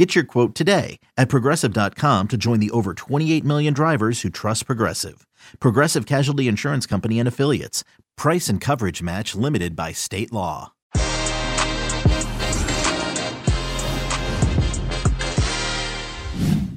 Get your quote today at progressive.com to join the over 28 million drivers who trust Progressive. Progressive Casualty Insurance Company and Affiliates. Price and coverage match limited by state law.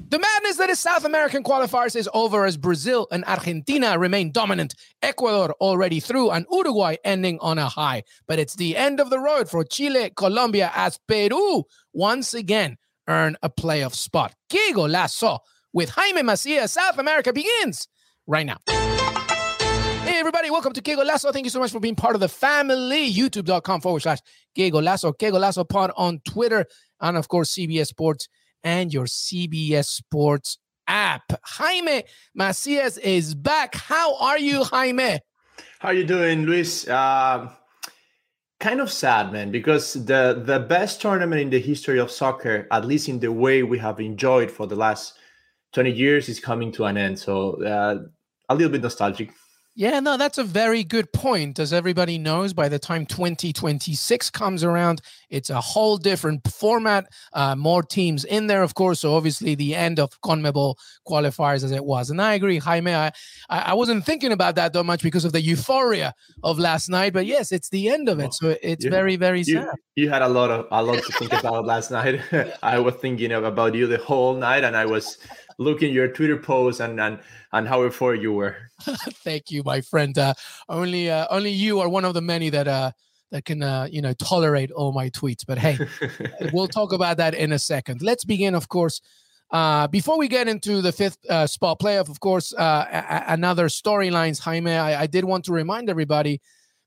The madness that is South American qualifiers is over as Brazil and Argentina remain dominant. Ecuador already through and Uruguay ending on a high. But it's the end of the road for Chile, Colombia as Peru once again earn a playoff spot. Que golazo with Jaime Macias. South America begins right now. Hey, everybody, welcome to Que Golazo. Thank you so much for being part of the family. YouTube.com forward slash Que Golazo, Que Golazo Pod on Twitter, and of course, CBS Sports and your CBS Sports app. Jaime Macias is back. How are you, Jaime? How are you doing, Luis? Uh, kind of sad, man, because the the best tournament in the history of soccer, at least in the way we have enjoyed for the last 20 years, is coming to an end. So uh, a little bit nostalgic. Yeah, no, that's a very good point. As everybody knows, by the time 2026 comes around, it's a whole different format, uh, more teams in there, of course. So obviously, the end of CONMEBOL qualifiers as it was. And I agree, Jaime. I, I wasn't thinking about that that much because of the euphoria of last night. But yes, it's the end of it. So it's you, very, very you, sad. You had a lot of a lot to think about last night. I was thinking about you the whole night, and I was looking your Twitter posts and and and how euphoric you were. Thank you, my friend. Uh, only uh, only you are one of the many that uh that can uh, you know tolerate all my tweets. But hey, we'll talk about that in a second. Let's begin, of course. Uh, before we get into the fifth uh, spot playoff, of course, uh, a- another storylines, Jaime. I-, I did want to remind everybody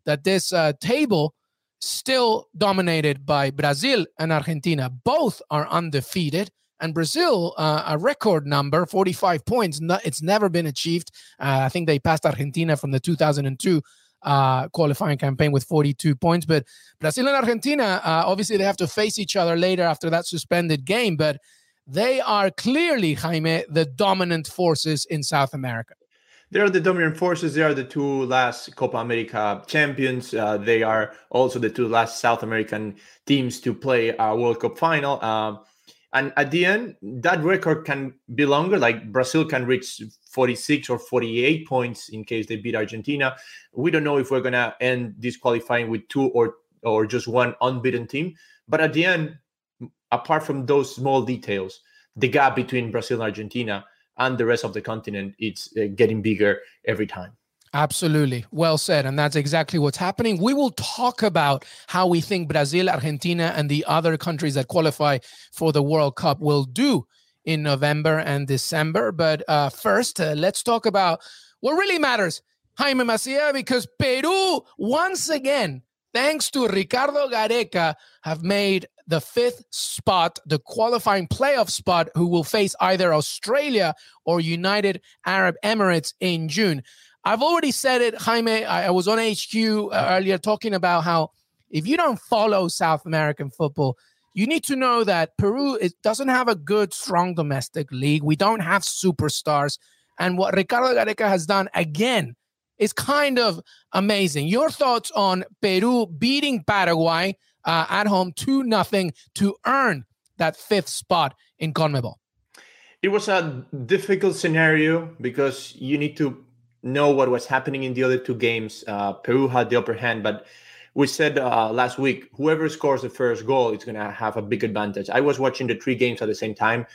that this uh, table still dominated by Brazil and Argentina. Both are undefeated and Brazil uh, a record number 45 points no, it's never been achieved uh, I think they passed Argentina from the 2002 uh, qualifying campaign with 42 points but Brazil and Argentina uh, obviously they have to face each other later after that suspended game but they are clearly Jaime the dominant forces in South America they are the dominant forces. They are the two last Copa America champions. Uh, they are also the two last South American teams to play a World Cup final. And at the end, that record can be longer. Like Brazil can reach 46 or 48 points in case they beat Argentina. We don't know if we're gonna end this qualifying with two or or just one unbeaten team. But at the end, apart from those small details, the gap between Brazil and Argentina and the rest of the continent, it's uh, getting bigger every time. Absolutely. Well said. And that's exactly what's happening. We will talk about how we think Brazil, Argentina, and the other countries that qualify for the World Cup will do in November and December. But uh, first, uh, let's talk about what really matters, Jaime Macia, because Peru, once again, thanks to Ricardo Gareca, have made the fifth spot, the qualifying playoff spot, who will face either Australia or United Arab Emirates in June. I've already said it, Jaime. I, I was on HQ uh, earlier talking about how if you don't follow South American football, you need to know that Peru it doesn't have a good, strong domestic league. We don't have superstars. And what Ricardo Gareca has done again is kind of amazing. Your thoughts on Peru beating Paraguay uh, at home 2 nothing to earn that fifth spot in CONMEBOL? It was a difficult scenario because you need to know what was happening in the other two games. Uh, Peru had the upper hand, but we said uh, last week whoever scores the first goal is going to have a big advantage. I was watching the three games at the same time,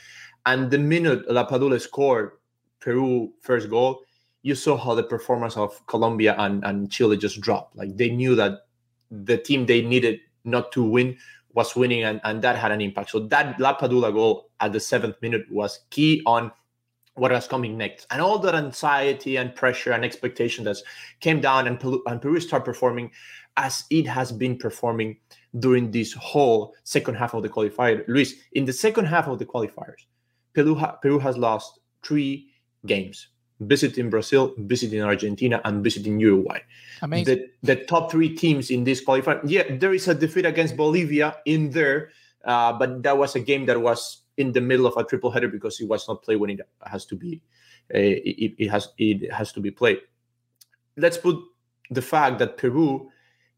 and the minute Lapadula scored Peru first goal, you saw how the performance of Colombia and, and Chile just dropped. Like they knew that the team they needed not to win was winning, and, and that had an impact. So that Lapadula goal at the seventh minute was key on what is coming next and all that anxiety and pressure and expectation that came down and Peru, and Peru start performing as it has been performing during this whole second half of the qualifier. Luis, in the second half of the qualifiers, Peru, ha- Peru has lost three games, visiting Brazil, visiting Argentina, and visiting Uruguay. Amazing. The, the top three teams in this qualifier. Yeah, there is a defeat against Bolivia in there, uh, but that was a game that was in the middle of a triple header because it was not played when it has to be. Uh, it, it has it has to be played. Let's put the fact that Peru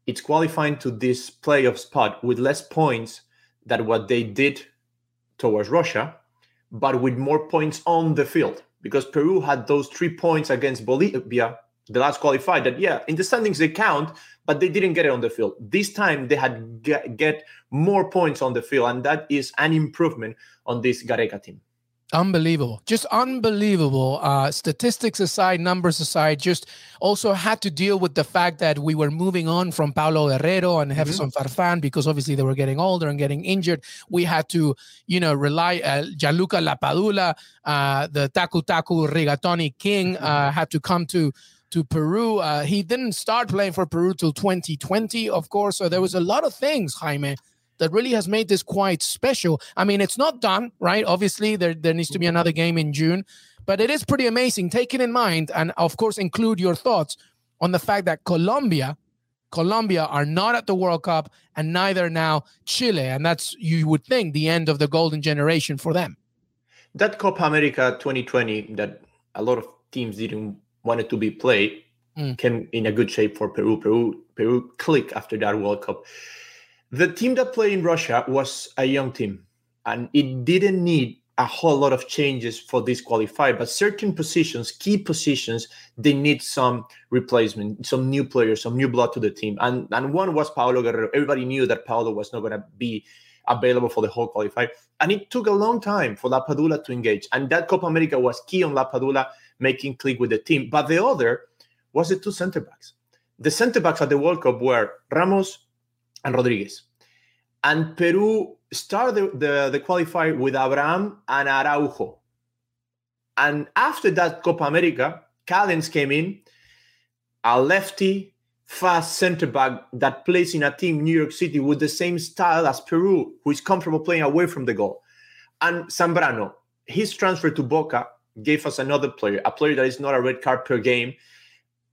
it's qualifying to this playoff spot with less points than what they did towards Russia, but with more points on the field because Peru had those three points against Bolivia, the last qualified. That yeah, in the standings they count, but they didn't get it on the field. This time they had get, get more points on the field, and that is an improvement on this Gareca team. Unbelievable. Just unbelievable. Uh, statistics aside, numbers aside, just also had to deal with the fact that we were moving on from Paolo Guerrero and Jefferson mm-hmm. Farfan because obviously they were getting older and getting injured. We had to, you know, rely, uh, Gianluca Lapadula, uh, the Taku Taku Rigatoni King, uh, had to come to to Peru. Uh, he didn't start playing for Peru till 2020, of course. So there was a lot of things, Jaime, that really has made this quite special. I mean, it's not done, right? Obviously, there, there needs to be another game in June, but it is pretty amazing. Taking in mind, and of course, include your thoughts on the fact that Colombia, Colombia are not at the World Cup, and neither now Chile, and that's you would think the end of the golden generation for them. That Copa America 2020 that a lot of teams didn't want it to be played mm. came in a good shape for Peru. Peru Peru click after that World Cup. The team that played in Russia was a young team, and it didn't need a whole lot of changes for this qualifier. But certain positions, key positions, they need some replacement, some new players, some new blood to the team. And and one was Paolo Guerrero. Everybody knew that Paolo was not going to be available for the whole qualifier. And it took a long time for Lapadula to engage. And that Copa America was key on Lapadula making click with the team. But the other was the two center backs. The center backs at the World Cup were Ramos and Rodriguez. And Peru started the, the, the qualifier with Abram and Araujo. And after that Copa America, Callens came in, a lefty, fast center back that plays in a team New York City with the same style as Peru, who is comfortable playing away from the goal. And Zambrano, his transfer to Boca gave us another player, a player that is not a red card per game.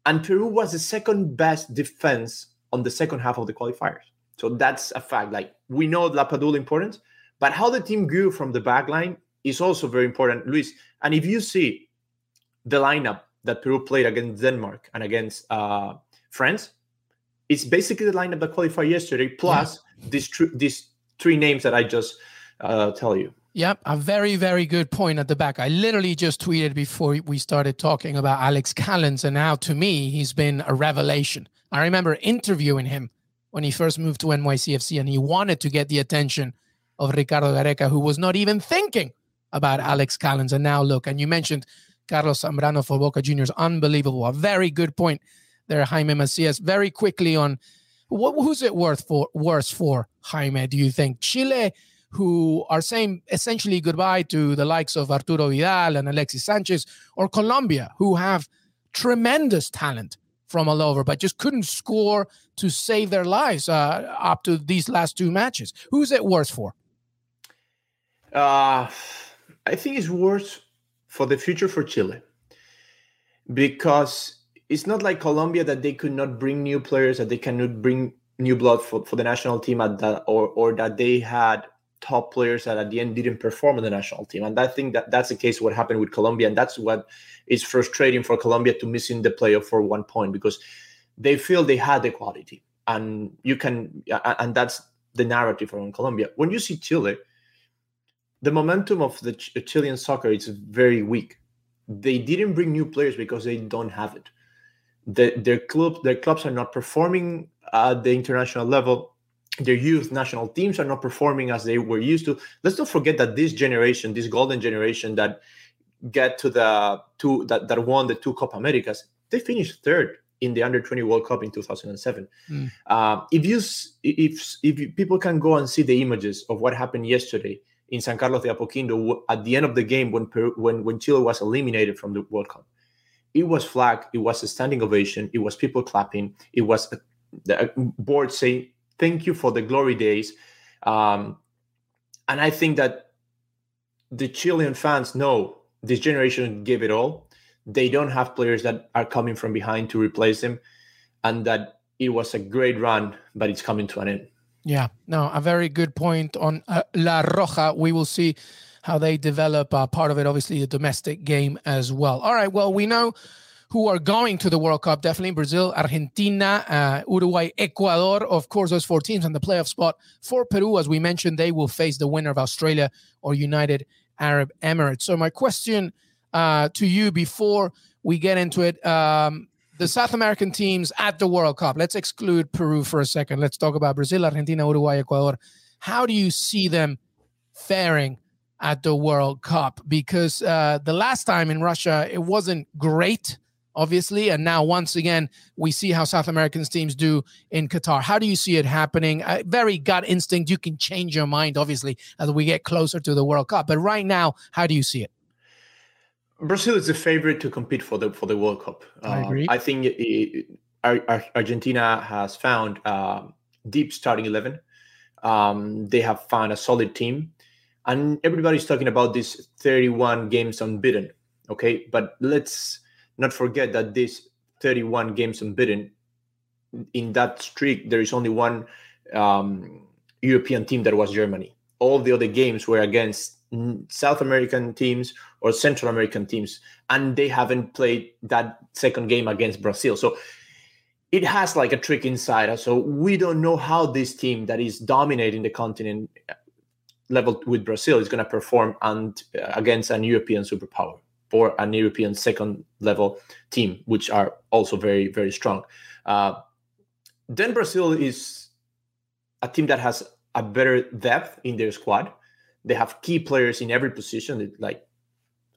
And Peru was the second best defense on the second half of the qualifiers. So that's a fact. Like we know Lapadula importance, but how the team grew from the back line is also very important, Luis. And if you see the lineup that Peru played against Denmark and against uh, France, it's basically the lineup that qualified yesterday, plus yeah. these, tr- these three names that I just uh, tell you. Yep, a very, very good point at the back. I literally just tweeted before we started talking about Alex Callens, and now to me, he's been a revelation. I remember interviewing him when he first moved to NYCFC and he wanted to get the attention of Ricardo Gareca, who was not even thinking about Alex Callens. And now look, and you mentioned Carlos Zambrano for Boca Juniors. Unbelievable. A very good point there, Jaime Macias. Very quickly on what, who's it worth for worse for, Jaime, do you think? Chile, who are saying essentially goodbye to the likes of Arturo Vidal and Alexis Sanchez, or Colombia, who have tremendous talent from all over, but just couldn't score to save their lives uh, up to these last two matches. Who's it worse for? Uh, I think it's worse for the future for Chile because it's not like Colombia that they could not bring new players, that they cannot bring new blood for, for the national team at that, or or that they had top players that at the end didn't perform in the national team. And I think that that's the case what happened with Colombia. And that's what is frustrating for Colombia to missing the playoff for one point because they feel they had the quality. And you can, and that's the narrative around Colombia. When you see Chile, the momentum of the Chilean soccer is very weak. They didn't bring new players because they don't have it. The, their club, their clubs are not performing at the international level their youth national teams are not performing as they were used to. Let's not forget that this generation, this golden generation that get to the two that, that won the two Copa Americas, they finished third in the under 20 World Cup in 2007. Mm. Uh, if you if if people can go and see the images of what happened yesterday in San Carlos de Apoquindo at the end of the game when when when Chile was eliminated from the World Cup, it was flag, it was a standing ovation, it was people clapping, it was a, the board saying thank you for the glory days. Um, and I think that the Chilean fans know this generation gave it all. They don't have players that are coming from behind to replace them, and that it was a great run, but it's coming to an end. Yeah, no, a very good point on uh, La Roja. We will see how they develop. Uh, part of it, obviously, a domestic game as well. All right, well, we know who are going to the World Cup. Definitely Brazil, Argentina, uh, Uruguay, Ecuador. Of course, those four teams and the playoff spot for Peru. As we mentioned, they will face the winner of Australia or United Arab Emirates. So, my question uh, to you before we get into it. Um, the South American teams at the World Cup. Let's exclude Peru for a second. Let's talk about Brazil, Argentina, Uruguay, Ecuador. How do you see them faring at the World Cup? Because uh, the last time in Russia, it wasn't great obviously. And now, once again, we see how South American teams do in Qatar. How do you see it happening? Uh, very gut instinct. You can change your mind, obviously, as we get closer to the World Cup. But right now, how do you see it? Brazil is the favorite to compete for the for the World Cup. I uh, agree. I think it, Argentina has found uh, deep starting eleven. Um, they have found a solid team, and everybody's talking about this 31 games unbeaten. Okay, but let's not forget that this 31 games unbeaten in that streak there is only one um, european team that was germany. All the other games were against south american teams or central american teams and they haven't played that second game against brazil. So it has like a trick inside so we don't know how this team that is dominating the continent uh, level with brazil is going to perform and uh, against an european superpower or an European second level team, which are also very, very strong. Uh, then Brazil is a team that has a better depth in their squad. They have key players in every position. Like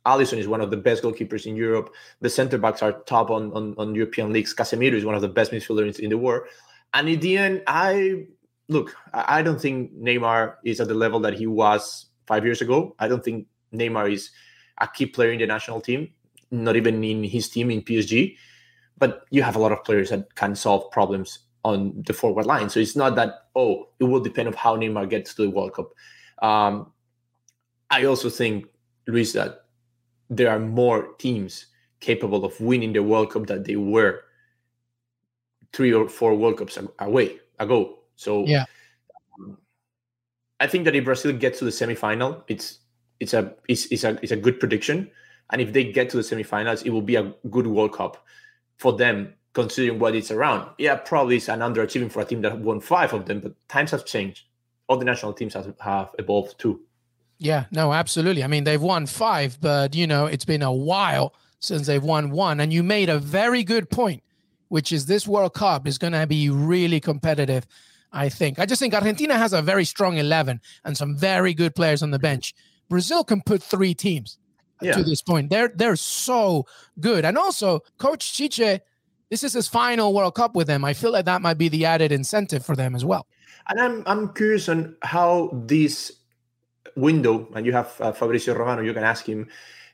Alisson is one of the best goalkeepers in Europe. The center backs are top on, on, on European leagues. Casemiro is one of the best midfielders in the world. And in the end, I look, I don't think Neymar is at the level that he was five years ago. I don't think Neymar is a key player in the national team, not even in his team in PSG. But you have a lot of players that can solve problems on the forward line. So it's not that, oh, it will depend on how Neymar gets to the World Cup. Um, I also think, Luis, that there are more teams capable of winning the World Cup that they were three or four World Cups away ago. So yeah, um, I think that if Brazil gets to the semifinal, it's it's a it's, it's a it's a good prediction. And if they get to the semifinals, it will be a good World Cup for them, considering what it's around. Yeah, probably it's an underachieving for a team that won five of them, but times have changed. All the national teams have, have evolved too. Yeah, no, absolutely. I mean, they've won five, but you know, it's been a while since they've won one. And you made a very good point, which is this World Cup is going to be really competitive. I think. I just think Argentina has a very strong 11 and some very good players on the bench. Brazil can put three teams yeah. to this point. They're they're so good. And also, Coach Tite, this is his final World Cup with them. I feel like that might be the added incentive for them as well. And I'm I'm curious on how this window, and you have uh, Fabrizio Romano, you can ask him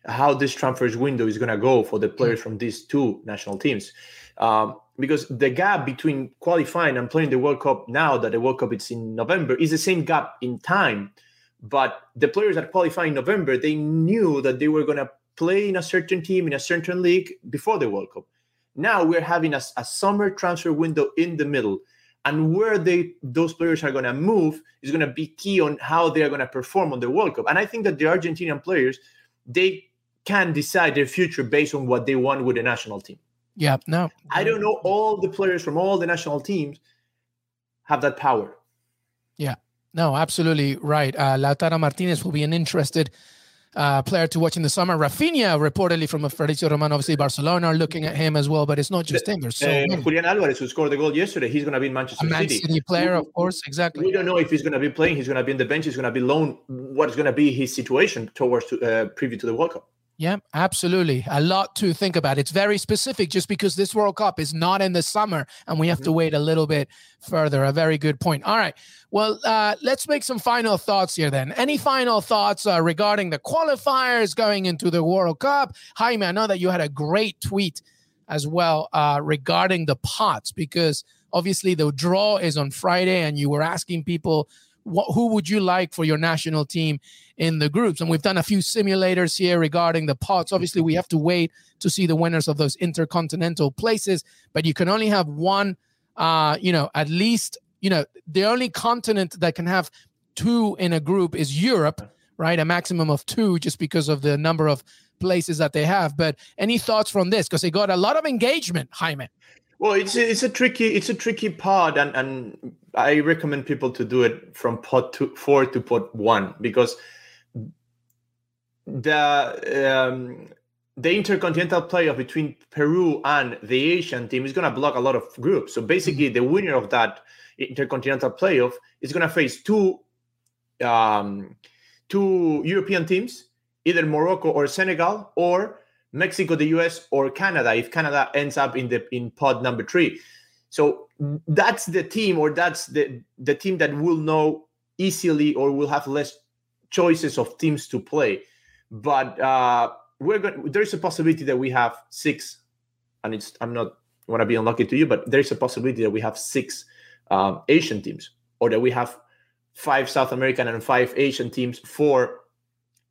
how this transfers window is going to go for the players mm-hmm. from these two national teams. Um, because the gap between qualifying and playing the World Cup now that the World Cup is in November is the same gap in time but the players that qualify in November, they knew that they were going to play in a certain team in a certain league before the World Cup. Now we're having a, a summer transfer window in the middle, and where they those players are going to move is going to be key on how they are going to perform on the World Cup. And I think that the Argentinian players they can decide their future based on what they want with the national team. Yeah, no, I don't know. All the players from all the national teams have that power. Yeah, no, absolutely right. Uh, Lautaro Martinez will be an interested uh, player to watch in the summer. Raphinha, reportedly from Fabrizio Romano, obviously Barcelona are looking at him as well, but it's not just him. There's so uh, Julian Alvarez, who scored the goal yesterday, he's going to be in Manchester a Man City. City player, of course, exactly. We don't know if he's going to be playing. He's going to be in the bench. He's going to be loaned. What is going to be his situation towards to, uh, preview to the World Cup? Yeah, absolutely. A lot to think about. It's very specific just because this World Cup is not in the summer and we have mm-hmm. to wait a little bit further. A very good point. All right. Well, uh, let's make some final thoughts here then. Any final thoughts uh, regarding the qualifiers going into the World Cup? Jaime, I know that you had a great tweet as well uh, regarding the pots because obviously the draw is on Friday and you were asking people what, who would you like for your national team in the groups? And we've done a few simulators here regarding the pots. Obviously, we have to wait to see the winners of those intercontinental places, but you can only have one, uh, you know, at least, you know, the only continent that can have two in a group is Europe, right? A maximum of two just because of the number of places that they have. But any thoughts from this? Because they got a lot of engagement, Jaime. Well, it's a, it's a tricky it's a tricky pod, and and I recommend people to do it from pod two, four to pod one because the um, the intercontinental playoff between Peru and the Asian team is going to block a lot of groups. So basically, mm-hmm. the winner of that intercontinental playoff is going to face two um, two European teams, either Morocco or Senegal, or Mexico, the US, or Canada if Canada ends up in the in pod number three. So that's the team, or that's the the team that will know easily, or will have less choices of teams to play. But uh, we're going. There's a possibility that we have six, and it's I'm not want to be unlucky to you, but there's a possibility that we have six um, Asian teams, or that we have five South American and five Asian teams for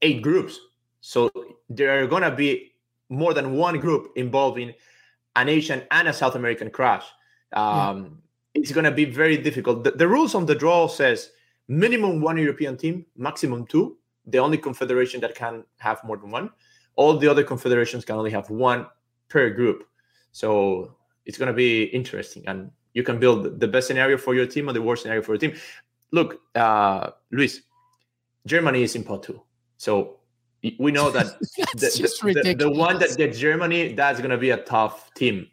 eight groups. So there are going to be more than one group involving an Asian and a South American crash. Um, yeah. It's going to be very difficult. The, the, rules on the draw says minimum one European team, maximum two. The only confederation that can have more than one. All the other confederations can only have one per group. So it's going to be interesting, and you can build the best scenario for your team and the worst scenario for your team look, uh, Luis, Germany is in pot two, so we know that the, the, the, one that gets Germany, that's going to be a tough team.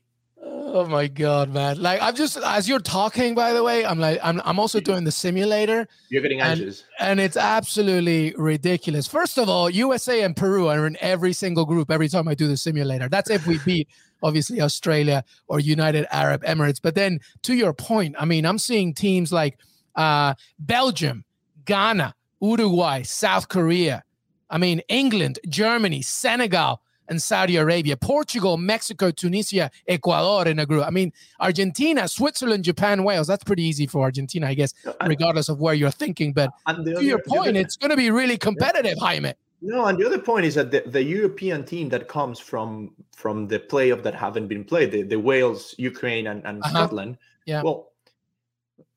Oh my god, man! Like I'm just as you're talking. By the way, I'm like I'm I'm also doing the simulator. You're getting anxious, and, and it's absolutely ridiculous. First of all, USA and Peru are in every single group every time I do the simulator. That's if we beat obviously Australia or United Arab Emirates. But then to your point, I mean, I'm seeing teams like uh, Belgium, Ghana, Uruguay, South Korea. I mean, England, Germany, Senegal, and Saudi Arabia, Portugal, Mexico, Tunisia, Ecuador in a group. I mean, Argentina, Switzerland, Japan, Wales. That's pretty easy for Argentina, I guess, regardless of where you're thinking. But to your point, other, it's going to be really competitive, yeah. Jaime. No, and the other point is that the, the, European team that comes from from the playoff that haven't been played, the, the Wales, Ukraine, and, and uh-huh. Scotland. Yeah. Well,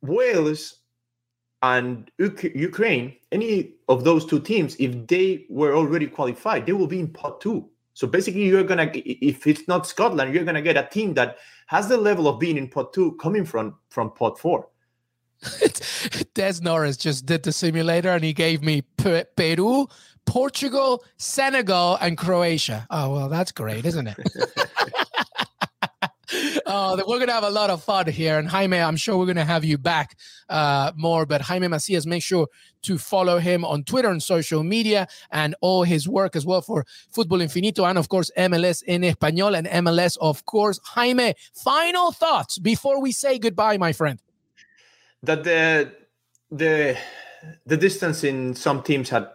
Wales and Ukraine, any of those two teams, if they were already qualified, they will be in pot two. So basically, you're gonna if it's not Scotland, you're gonna get a team that has the level of being in pot two coming from from pot four. Des Norris just did the simulator and he gave me Peru, Portugal, Senegal, and Croatia. Oh well, that's great, isn't it? uh, we're going to have a lot of fun here. And Jaime, I'm sure we're going to have you back uh, more. But Jaime Macias, make sure to follow him on Twitter and social media and all his work as well for Football Infinito and, of course, MLS in Español and MLS, of course. Jaime, final thoughts before we say goodbye, my friend. That the the the distance in some teams had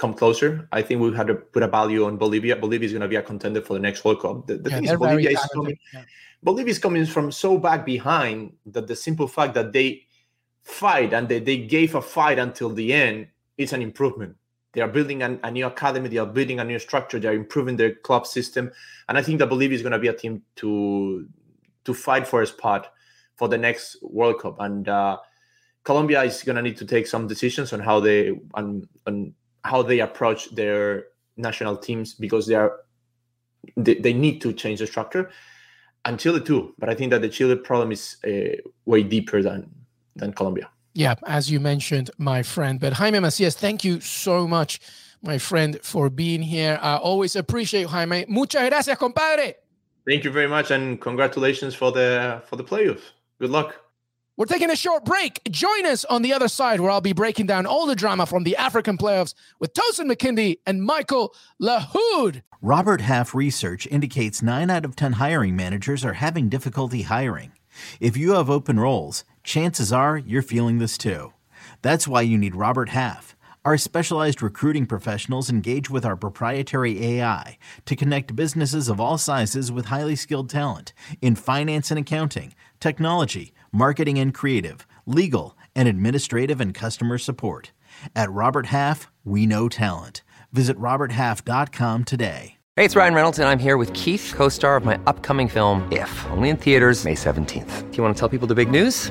come closer. I think we had to put a value on Bolivia. Bolivia is going to be a contender for the next World Cup. The, the yeah, thing is, Bolivia is coming. Yeah. Bolivia is coming from so back behind that the simple fact that they fight and they, they gave a fight until the end is an improvement. They are building an, a new academy. They are building a new structure. They are improving their club system, and I think that Bolivia is going to be a team to to fight for a spot for the next World Cup. And uh, Colombia is going to need to take some decisions on how they on, on how they approach their national teams because they are they, they need to change the structure and Chile too. But I think that the Chile problem is uh, way deeper than than Colombia. Yeah, as you mentioned, my friend. But Jaime Macias, thank you so much, my friend, for being here. I always appreciate Jaime. Muchas gracias, compadre. Thank you very much, and congratulations for the for the playoffs. Good luck. We're taking a short break. Join us on the other side where I'll be breaking down all the drama from the African playoffs with Tosin McKindy and Michael Lahoud. Robert Half research indicates 9 out of 10 hiring managers are having difficulty hiring. If you have open roles, chances are you're feeling this too. That's why you need Robert Half. Our specialized recruiting professionals engage with our proprietary AI to connect businesses of all sizes with highly skilled talent in finance and accounting, technology, marketing and creative, legal, and administrative and customer support. At Robert Half, we know talent. Visit RobertHalf.com today. Hey, it's Ryan Reynolds, and I'm here with Keith, co star of my upcoming film, If, only in theaters, May 17th. Do you want to tell people the big news?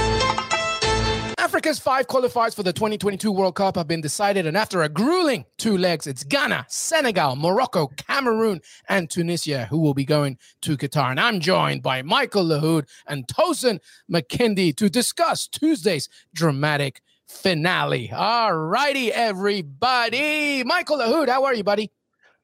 Africa's five qualifiers for the 2022 World Cup have been decided, and after a grueling two legs, it's Ghana, Senegal, Morocco, Cameroon, and Tunisia who will be going to Qatar. And I'm joined by Michael Lahoud and Tosin McKindy to discuss Tuesday's dramatic finale. All righty, everybody. Michael Lahoud, how are you, buddy?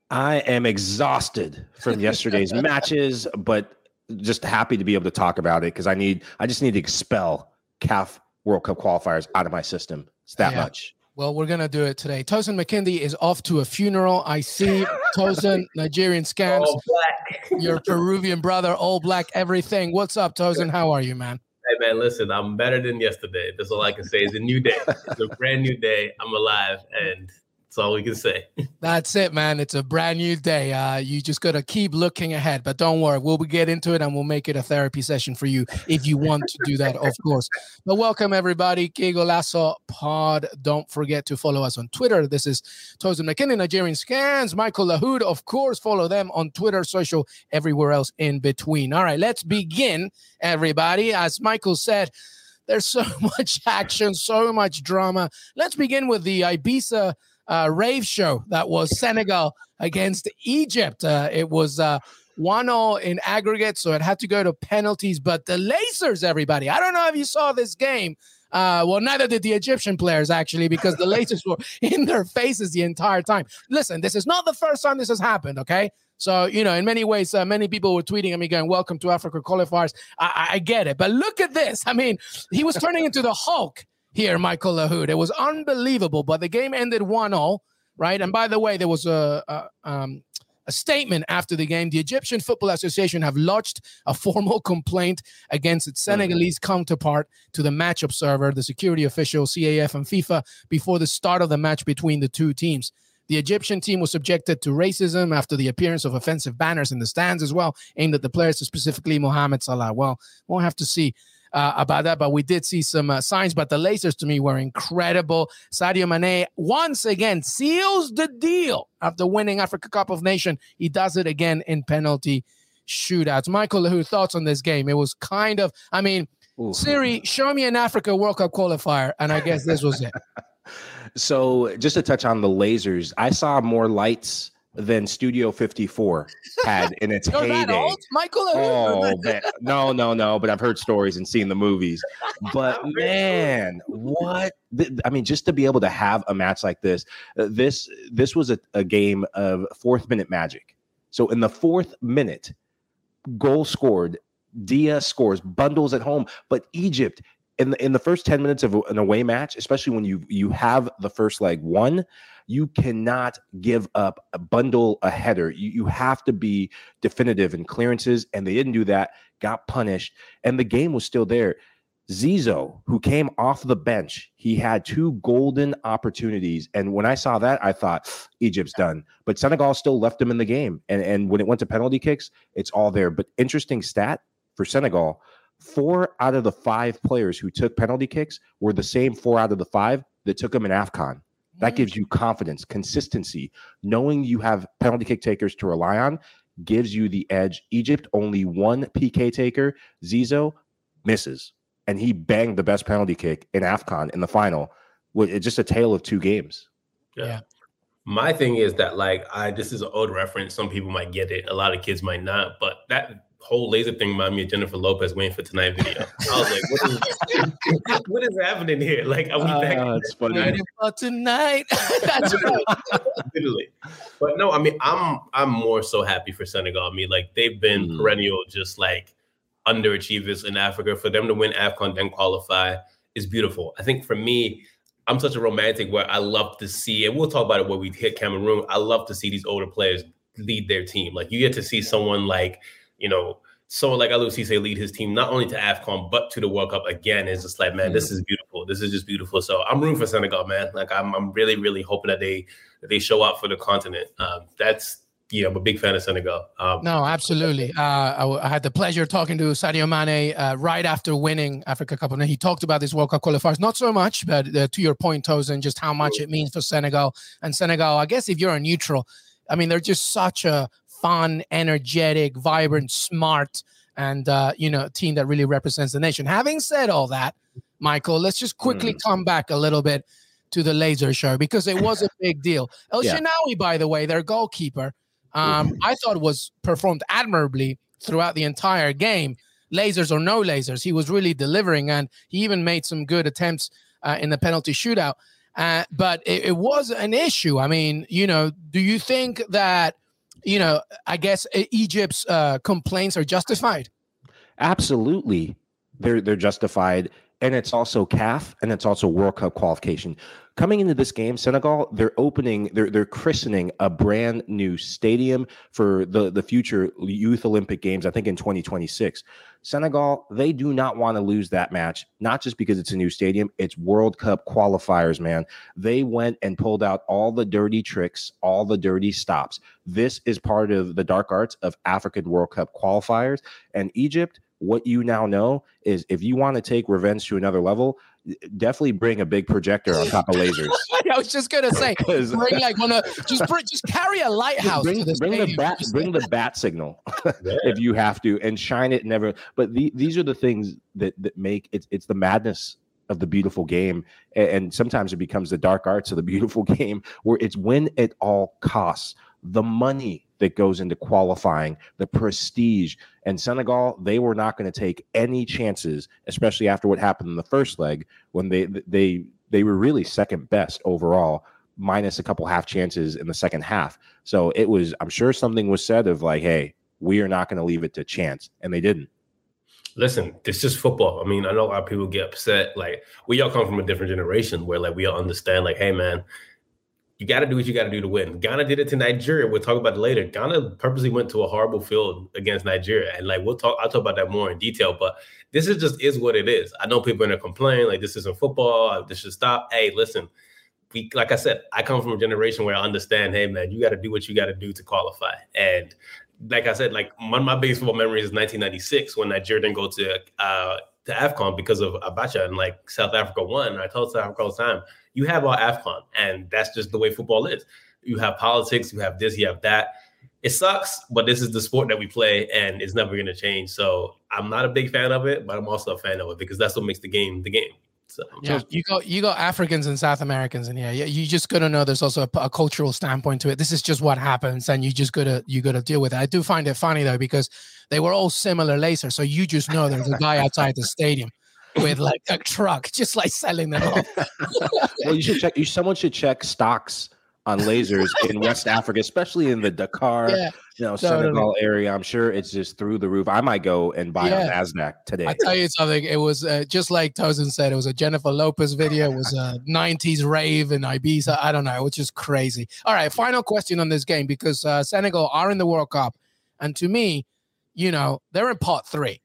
I am exhausted from yesterday's matches, but just happy to be able to talk about it because I need I just need to expel CAF World Cup qualifiers out of my system. It's that yeah. much. Well, we're gonna do it today. Tosin McKindy is off to a funeral. I see Tosin, Nigerian scams. All black. Your Peruvian brother, all black, everything. What's up, Tosin? How are you, man? Hey man, listen, I'm better than yesterday. That's all I can say. It's a new day. It's a brand new day. I'm alive, and that's all we can say. That's it, man. It's a brand new day. Uh, you just got to keep looking ahead. But don't worry, we'll get into it and we'll make it a therapy session for you if you want to do that, of course. But welcome, everybody. Que Golazo Pod. Don't forget to follow us on Twitter. This is Tosin McKinnon, Nigerian Scans. Michael Lahoud, of course. Follow them on Twitter, social, everywhere else in between. All right, let's begin, everybody. As Michael said, there's so much action, so much drama. Let's begin with the Ibiza uh, rave show that was Senegal against Egypt. Uh, it was uh, 1 0 in aggregate, so it had to go to penalties. But the Lasers, everybody, I don't know if you saw this game. Uh, well, neither did the Egyptian players actually, because the Lasers were in their faces the entire time. Listen, this is not the first time this has happened, okay? So, you know, in many ways, uh, many people were tweeting at me going, Welcome to Africa qualifiers. I-, I get it. But look at this. I mean, he was turning into the Hulk here, Michael Lahoud. It was unbelievable, but the game ended 1 0, right? And by the way, there was a, a, um, a statement after the game. The Egyptian Football Association have lodged a formal complaint against its Senegalese counterpart to the match observer, the security official, CAF, and FIFA before the start of the match between the two teams. The Egyptian team was subjected to racism after the appearance of offensive banners in the stands as well, aimed at the players, specifically Mohamed Salah. Well, we'll have to see uh, about that, but we did see some uh, signs. But the Lasers to me were incredible. Sadio Mane once again seals the deal after winning Africa Cup of Nation. He does it again in penalty shootouts. Michael, who thoughts on this game? It was kind of, I mean, Ooh. Siri, show me an Africa World Cup qualifier, and I guess this was it. so, just to touch on the lasers, I saw more lights than Studio 54 had in its heyday. Michael? Oh, man. no, no, no. But I've heard stories and seen the movies. But man, what? I mean, just to be able to have a match like this, uh, this this was a, a game of fourth minute magic. So in the fourth minute, goal scored. Dia scores bundles at home, but Egypt in the in the first 10 minutes of an away match, especially when you you have the first leg won, you cannot give up a bundle a header. You, you have to be definitive in clearances, and they didn't do that, got punished, and the game was still there. Zizo, who came off the bench, he had two golden opportunities. And when I saw that, I thought Egypt's done. But Senegal still left him in the game. And, and when it went to penalty kicks, it's all there. But interesting stat for Senegal four out of the five players who took penalty kicks were the same four out of the five that took them in AFCON. That gives you confidence, consistency. Knowing you have penalty kick takers to rely on gives you the edge. Egypt, only one PK taker. Zizo misses, and he banged the best penalty kick in AFCON in the final. It's just a tale of two games. Yeah. yeah. My thing is that, like, I this is an old reference. Some people might get it, a lot of kids might not. But that whole laser thing reminded me of Jennifer Lopez waiting for tonight video. I was like, what is, what is happening here? Like, are we uh, back? It's funny. Waiting for tonight. That's right. Literally. But no, I mean, I'm I'm more so happy for Senegal. I mean, like they've been mm. perennial, just like underachievers in Africa. For them to win AFCON then qualify is beautiful. I think for me, I'm such a romantic where I love to see, and we'll talk about it when we hit Cameroon. I love to see these older players lead their team. Like you get to see someone like, you know, someone like Aliou Cisse lead his team not only to AFCON but to the World Cup again. It's just like, man, this is beautiful. This is just beautiful. So I'm rooting for Senegal, man. Like I'm, I'm really, really hoping that they that they show up for the continent. Um, that's yeah, I'm a big fan of Senegal. Um, no, absolutely. Uh, I, I, had the pleasure of talking to Sadio Mane uh, right after winning Africa Cup, and he talked about this World Cup qualifiers. Not so much, but uh, to your point, Tosin, just how much it means for Senegal and Senegal. I guess if you're a neutral, I mean, they're just such a fun, energetic, vibrant, smart, and uh, you know, team that really represents the nation. Having said all that, Michael, let's just quickly mm. come back a little bit to the laser show because it was a big deal. El yeah. Shenawy, by the way, their goalkeeper um, I thought was performed admirably throughout the entire game. Lasers or no lasers, he was really delivering, and he even made some good attempts uh, in the penalty shootout. Uh, but it, it, was an issue. I mean, you know, do you think that, you know, I guess Egypt's uh, complaints are justified? Absolutely, they're they're justified, and it's also CAF and it's also World Cup qualification coming into this game, Senegal, they're opening, they're they're christening a brand new stadium for the the future Youth Olympic Games. I think in 2026. Senegal, they do not want to lose that match, not just because it's a new stadium, it's World Cup qualifiers, man. They went and pulled out all the dirty tricks, all the dirty stops. This is part of the dark arts of African World Cup qualifiers. And Egypt, what you now know is if you want to take revenge to another level, definitely bring a big projector on top of lasers. I was just gonna say, bring like one of just bring, just carry a lighthouse. Bring, bring the bat, bring the bat signal if you have to, and shine it. Never, but the, these are the things that that make it. It's the madness of the beautiful game, and, and sometimes it becomes the dark arts of the beautiful game, where it's win at all costs. The money that goes into qualifying, the prestige. And Senegal, they were not going to take any chances, especially after what happened in the first leg when they they they were really second best overall, minus a couple half chances in the second half. So it was, I'm sure something was said of like, hey, we are not going to leave it to chance, and they didn't. Listen, this is football. I mean, I know a lot of people get upset. Like, we all come from a different generation where, like, we all understand, like, hey, man, you got to do what you got to do to win. Ghana did it to Nigeria. We'll talk about it later. Ghana purposely went to a horrible field against Nigeria, and like we'll talk. I'll talk about that more in detail. But this is just is what it is. I know people are gonna complain like this isn't football. This should stop. Hey, listen, we like I said, I come from a generation where I understand. Hey, man, you got to do what you got to do to qualify. And like I said, like one of my baseball memories is 1996 when Nigeria didn't go to uh, to AFCON because of Abacha and like South Africa won. I told South Africa all the time you have our AFCON, and that's just the way football is. You have politics, you have this, you have that. It sucks, but this is the sport that we play, and it's never going to change. So I'm not a big fan of it, but I'm also a fan of it because that's what makes the game the game. So yeah, you got you go Africans and South Americans, and yeah, you just gotta know there's also a, a, cultural standpoint to it. This is just what happens, and you just gotta you gotta deal with it. I do find it funny though because they were all similar laser, so you just know there's a guy outside the stadium with like a truck, just like selling them off. well, you should check. You, someone should check stocks on lasers in West Africa, especially in the Dakar, yeah, you know, totally. Senegal area. I'm sure it's just through the roof. I might go and buy yeah. on Nasdaq today. I tell you something. It was uh, just like Tosin said. It was a Jennifer Lopez video. It was a '90s rave in Ibiza. I don't know. It was just crazy. All right, final question on this game because uh, Senegal are in the World Cup, and to me, you know, they're in pot three,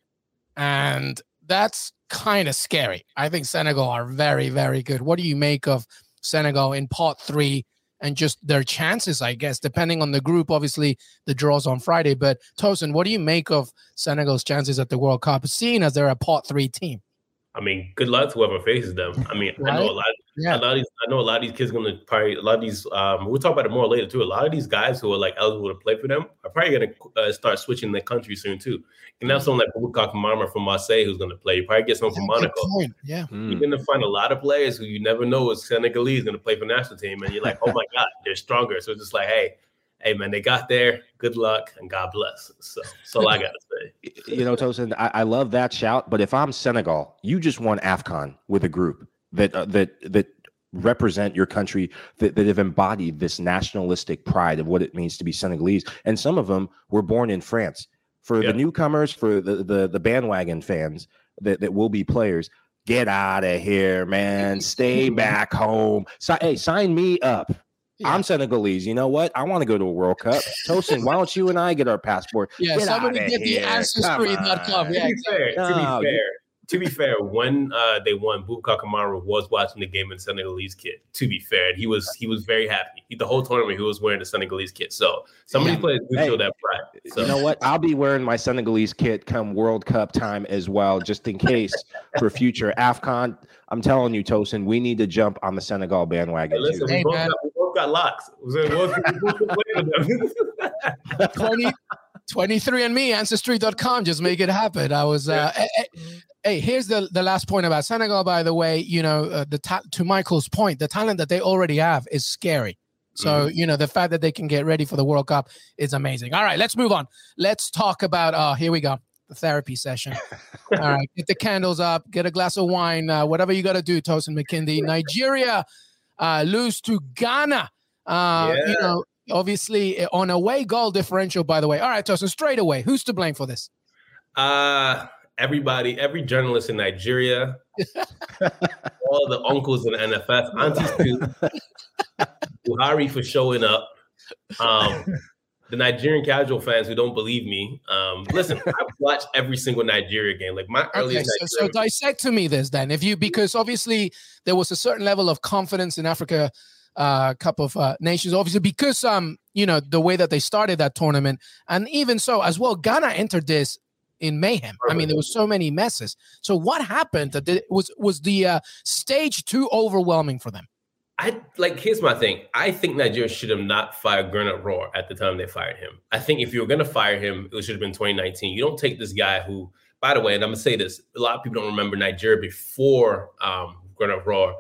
and that's kind of scary. I think Senegal are very, very good. What do you make of Senegal in pot three and just their chances, I guess, depending on the group? Obviously, the draws on Friday. But Tosin, what do you make of Senegal's chances at the World Cup, seeing as they're a pot three team? I mean, good luck to whoever faces them. I mean, right? I know a lot. Yeah. A lot of these, I know a lot of these kids going to probably a lot of these. Um, we'll talk about it more later too. A lot of these guys who are like eligible to play for them are probably going to uh, start switching their country soon too. And now someone like Boubacar Kamara from Marseille who's going to play. You probably get someone from Monaco. Yeah, mm. you're going to find a lot of players who you never know is Senegalese going to play for national team, and you're like, oh my god, they're stronger. So it's just like, hey, hey man, they got there. Good luck and God bless. So that's all I gotta say. You know, Tosin, I, I, love that shout. But if I'm Senegal, you just won AFCON with a group that uh, that that represent your country that, that have embodied this nationalistic pride of what it means to be Senegalese. And some of them were born in France. For the newcomers, for the, the, the bandwagon fans that, that will be players, get out of here, man. Stay back home. Si- hey, sign me up. Yeah. I'm Senegalese. You know what? I want to go to a World Cup. Tosin, why don't you and I get our passport? Yeah, Get somebody outta get the here. ancestry.com. Come Yeah, to be fair, to No, be you- fair, to be fair, when uh, they won, Boubacar Kamara was watching the game in Senegalese kit. To be fair, and he was he was very happy. He, the whole tournament, he was wearing the Senegalese kit. So some of Yeah. these players do Hey, show that pride. So You know what? I'll be wearing my Senegalese kit come World Cup time as well, just in case for future AFCON. I'm telling you, Tosin, we need to jump on the Senegal bandwagon. Hey, listen, too. we, Hey, both got, we both got locks. So we'll- we both can them. 20, 23 and me, ancestry.com. Just make it happen. I was, uh, eh, eh, hey, here's the, the last point about Senegal, by the way. You know, uh, the ta- to Michael's point, the talent that they already have is scary. So, you know, the fact that they can get ready for the World Cup is amazing. All right, let's move on. Let's talk about, uh, here we go, the therapy session. All right, get the candles up, get a glass of wine, uh, whatever you got to do, Tosin McKindy. Nigeria lose to Ghana. Uh, You know, obviously eh, on away goal differential, by the way. All right, Tosin, straight away, who's to blame for this? Uh everybody, every journalist in Nigeria, all the uncles in the NFF, aunties too, Buhari for showing up. Um, the Nigerian casual fans who don't believe me. Um, listen, I've watched every single Nigeria game. Like my Okay, earliest so, so dissect to me this then, if you because obviously there was a certain level of confidence in Africa uh, Cup of uh, Nations, obviously because um you know the way that they started that tournament, and even so as well, Ghana entered this in mayhem. I mean, there was so many messes. So what happened? That it was was the uh, stage too overwhelming for them? I like here's my thing. I think Nigeria should have not fired Gernot Rohr at the time they fired him. I think if you were gonna fire him, it should have been 2019. You don't take this guy who, by the way, and I'm gonna say this, a lot of people don't remember Nigeria before um Gernot Rohr.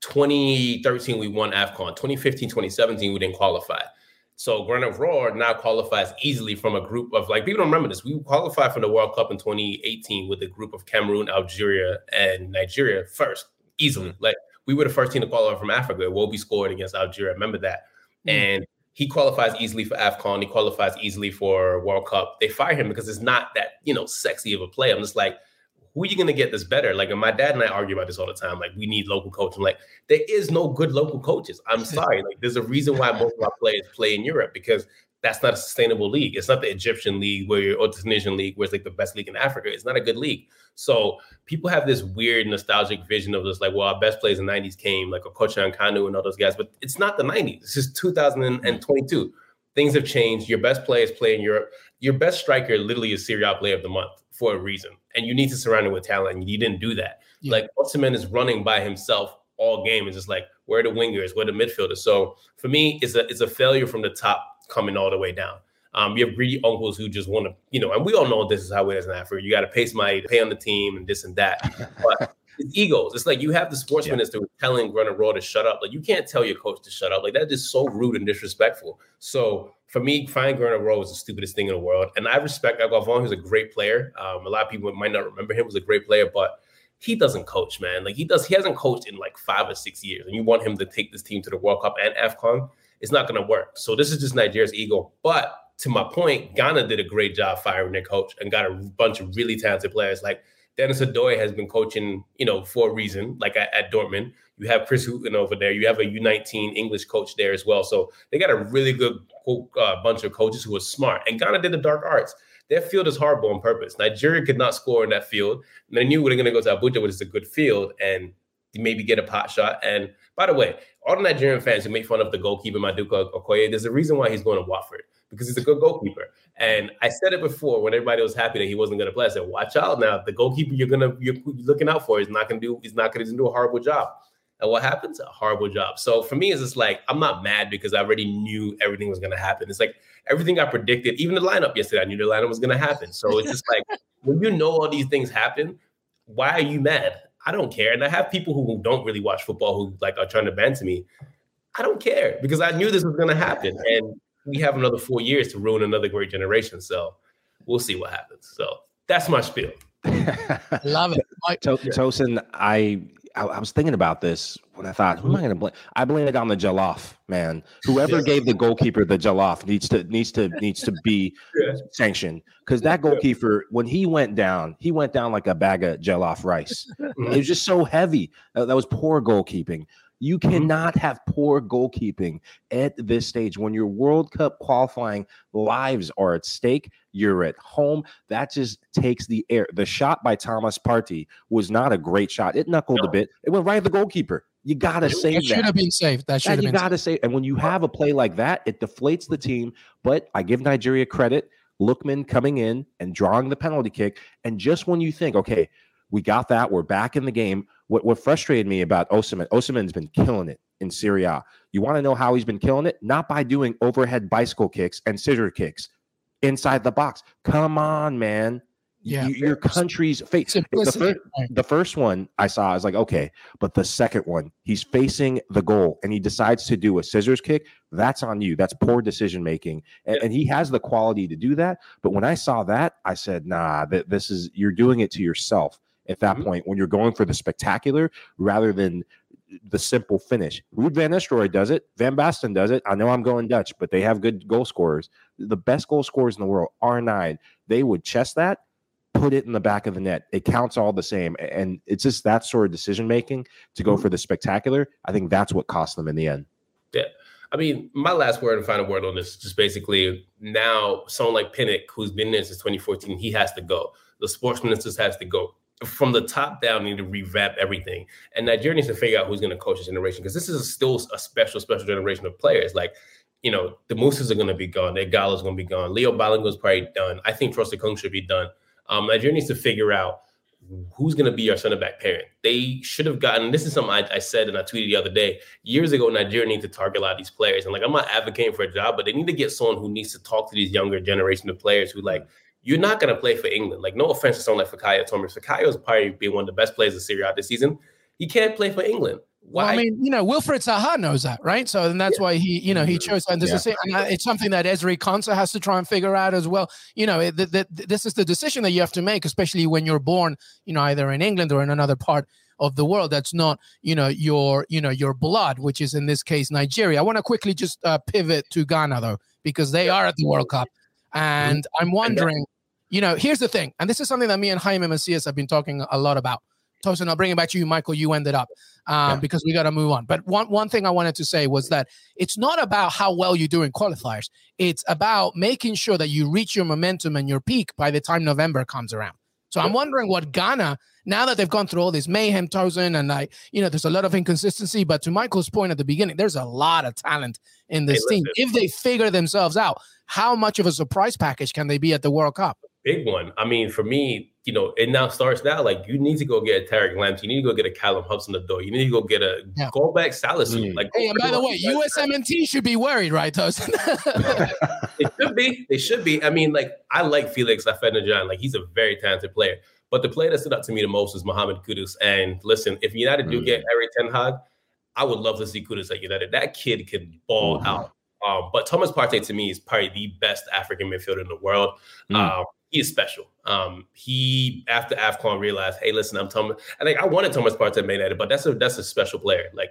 2013 we won AFCON. 2015, 2017 we didn't qualify. So Gernot Rohr now qualifies easily from a group of like people don't remember this. We qualified for the World Cup in 2018 with a group of Cameroon, Algeria, and Nigeria first, easily. Like we were the first team to qualify from Africa. Wobie scored against Algeria. Remember that. Mm. And he qualifies easily for AFCON. He qualifies easily for World Cup. They fire him because it's not that, you know, sexy of a play. I'm just like, who are you going to get this better? Like, and my dad and I argue about this all the time. Like, we need local coaching. Like, there is no good local coaches. I'm sorry. Like, there's a reason why most of our players play in Europe because that's not a sustainable league. It's not the Egyptian league where you're, or the Tunisian league where it's like the best league in Africa. It's not a good league. So people have this weird nostalgic vision of this, like, well, our best players in the 90s came, like Okocha and Kanu and all those guys, but it's not the 90s. It's just 2022. Things have changed. Your best players play in Europe. Your best striker literally is Serie A player of the month for a reason. And you need to surround him with talent. And you didn't do that. Yeah. Like Osimhen is running by himself all game. It's just like, where are the wingers? Where are the midfielders? So for me, it's a it's a failure from the top coming all the way down. Um, you have greedy uncles who just want to, you know, and we all know this is how it is in Africa. You got to pay somebody to pay on the team and this and that. But it's egos. It's like you have the sports minister who's telling Gernot Rohr to shut up. Like you can't tell your coach to shut up. Like that's just so rude and disrespectful. So for me, firing Gernot Rohr is the stupidest thing in the world. And I respect Eguavoen. He's a great player. Um, a lot of people might not remember him. Was a great player, but he doesn't coach, man. Like he does, he hasn't coached in like five or six years. And you want him to take this team to the World Cup and AFCON, it's not going to work. So this is just Nigeria's ego. But to my point, Ghana did a great job firing their coach and got a bunch of really talented players. Like Dennis Adoy has been coaching, you know, for a reason, like at, at Dortmund. You have Chris Hughton over there. You have a U19 English coach there as well. So they got a really good uh, bunch of coaches who are smart. And Ghana did the dark arts. Their field is horrible on purpose. Nigeria could not score in that field. And they knew we were going to go to Abuja, which is a good field, and maybe get a pot shot. And by the way, all the Nigerian fans who make fun of the goalkeeper, Maduka Okoye, there's a reason why he's going to Watford because he's a good goalkeeper. And I said it before when everybody was happy that he wasn't going to play. I said, "Watch out now! The goalkeeper you're gonna you're looking out for is not to do. He's not going to do a horrible job." And what happens? A horrible job. So for me, it's just like I'm not mad because I already knew everything was going to happen. It's like everything I predicted, even the lineup yesterday, I knew the lineup was going to happen. So it's just like when you know all these things happen, why are you mad? I don't care. And I have people who don't really watch football who like are trying to banter me. I don't care because I knew this was going to happen, and we have another four years to ruin another great generation. So we'll see what happens. So that's my spiel. Love it. Mike, To- Tosin, I, I I was thinking about this when I thought, who am I going to blame? I blame it on the Jollof man. Whoever Yeah. gave the goalkeeper the Jollof needs to needs to needs to be Yeah. sanctioned because that goalkeeper, when he went down, he went down like a bag of Jollof rice. It was just so heavy. Uh, that was poor goalkeeping. You Mm-hmm. cannot have poor goalkeeping at this stage when your World Cup qualifying lives are at stake. You're at home. That just takes the air. The shot by Thomas Partey was not a great shot. It knuckled a bit. It went right at the goalkeeper. You gotta save That should have been saved. That should And have you got to say, and when you have a play like that, it deflates the team. But I give Nigeria credit. Lookman coming in and drawing the penalty kick. And just when you think, okay, we got that, we're back in the game. What what frustrated me about Osimhen, Osimhen's been killing it in Serie A. You want to know how he's been killing it? Not by doing overhead bicycle kicks and scissor kicks inside the box. Come on, man. Yeah. You- your country's face. The first, the first one I saw, I was like, okay, but the second one, he's facing the goal and he decides to do a scissors kick. That's on you. That's poor decision making, and, and he has the quality to do that. But when I saw that, I said, nah, that this is you're doing it to yourself at that Mhm. point when you're going for the spectacular rather than the simple finish. Ruud Van Nistelrooy does it. Van Basten does it. I know I'm going Dutch, but they have good goal scorers. The best goal scorers in the world, are nine. they would chest that put it in the back of the net. It counts all the same. And it's just that sort of decision making to go for the spectacular. I think that's what cost them in the end. Yeah. I mean, my last word and final word on this is just basically now someone like Pinnick, who's been there since 2014, he has to go. The sports minister has to go. From the top down, need to revamp everything. And Nigeria needs to figure out who's going to coach this generation because this is still a special, special generation of players. Like, you know, the Mooses are going to be gone. Their Gala's going to be gone. Leon Balogun's probably done. I think Troost-Ekong should be done. Um, Nigeria needs to figure out who's going to be our center back parent. They should have gotten. This is something I, I said and I tweeted the other day. Years ago, Nigeria need to target a lot of these players. And like, I'm not advocating for a job, but they need to get someone who needs to talk to these younger generation of players who like. You're not going to play for England. Like, no offense to someone like Fikayo Tomori. Fikayo is probably being one of the best players in Serie A this season. He can't play for England. Well, Why? I mean, you know, Wilfried Zaha knows that, right? So, and that's why he, you know, he mm-hmm. chose. And this Yeah. is and it's something that Ezri Konsa has to try and figure out as well. You know, it, th- th- this is the decision that you have to make, especially when you're born, you know, either in England or in another part of the world that's not, you know, your, you know, your blood, which is in this case Nigeria. I want to quickly just uh, pivot to Ghana though, because they are at the World Cup, and mm-hmm. I'm uh, wondering, you know, here's the thing, and this is something that me and Jaime Macias have been talking a lot about. Tosin, I'll bring it back to you, Michael. You ended up um, Yeah. because we got to move on. But one one thing I wanted to say was that it's not about how well you do in qualifiers. It's about making sure that you reach your momentum and your peak by the time November comes around. So I'm wondering what Ghana, now that they've gone through all this mayhem, Tosin, and like you know, there's a lot of inconsistency. But to Michael's point at the beginning, there's a lot of talent in this Hey, team. If they figure themselves out, how much of a surprise package can they be at the World Cup? Big one. I mean, for me, you know, it now starts now. Like you need to go get a Tariq Lamptey. You need to go get a Callum Hudson-Odoi. You need to go get a Yeah. go back Salisu. Mm. Like Hey, and by the way, USMNT should be worried, right, Tosin? They should be. They should be. I mean, like I like Felix Afena-Gyan. Like he's a very talented player. But the player that stood out to me the most is Mohamed Kudus. And listen, if United do Mm. get Erik Ten Hag, I would love to see Kudus at United. That kid can ball Mhm. out. Um, but Thomas Partey to me is probably the best African midfielder in the world. Mm. Um, he is special. Um, he after AFCON realized, hey, listen, I'm Thomas. And like I wanted Thomas Partey at Man United, but that's a that's a special player. Like,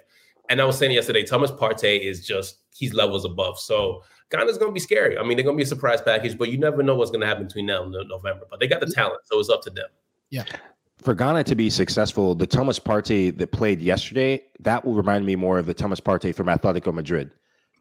and I was saying yesterday, Thomas Partey is just he's levels above. So Ghana's gonna be scary. I mean, they're gonna be a surprise package, but you never know what's gonna happen between now and November. But they got the talent, so it's up to them. Yeah. For Ghana to be successful, the Thomas Partey that played yesterday, that will remind me more of the Thomas Partey from Atletico Madrid.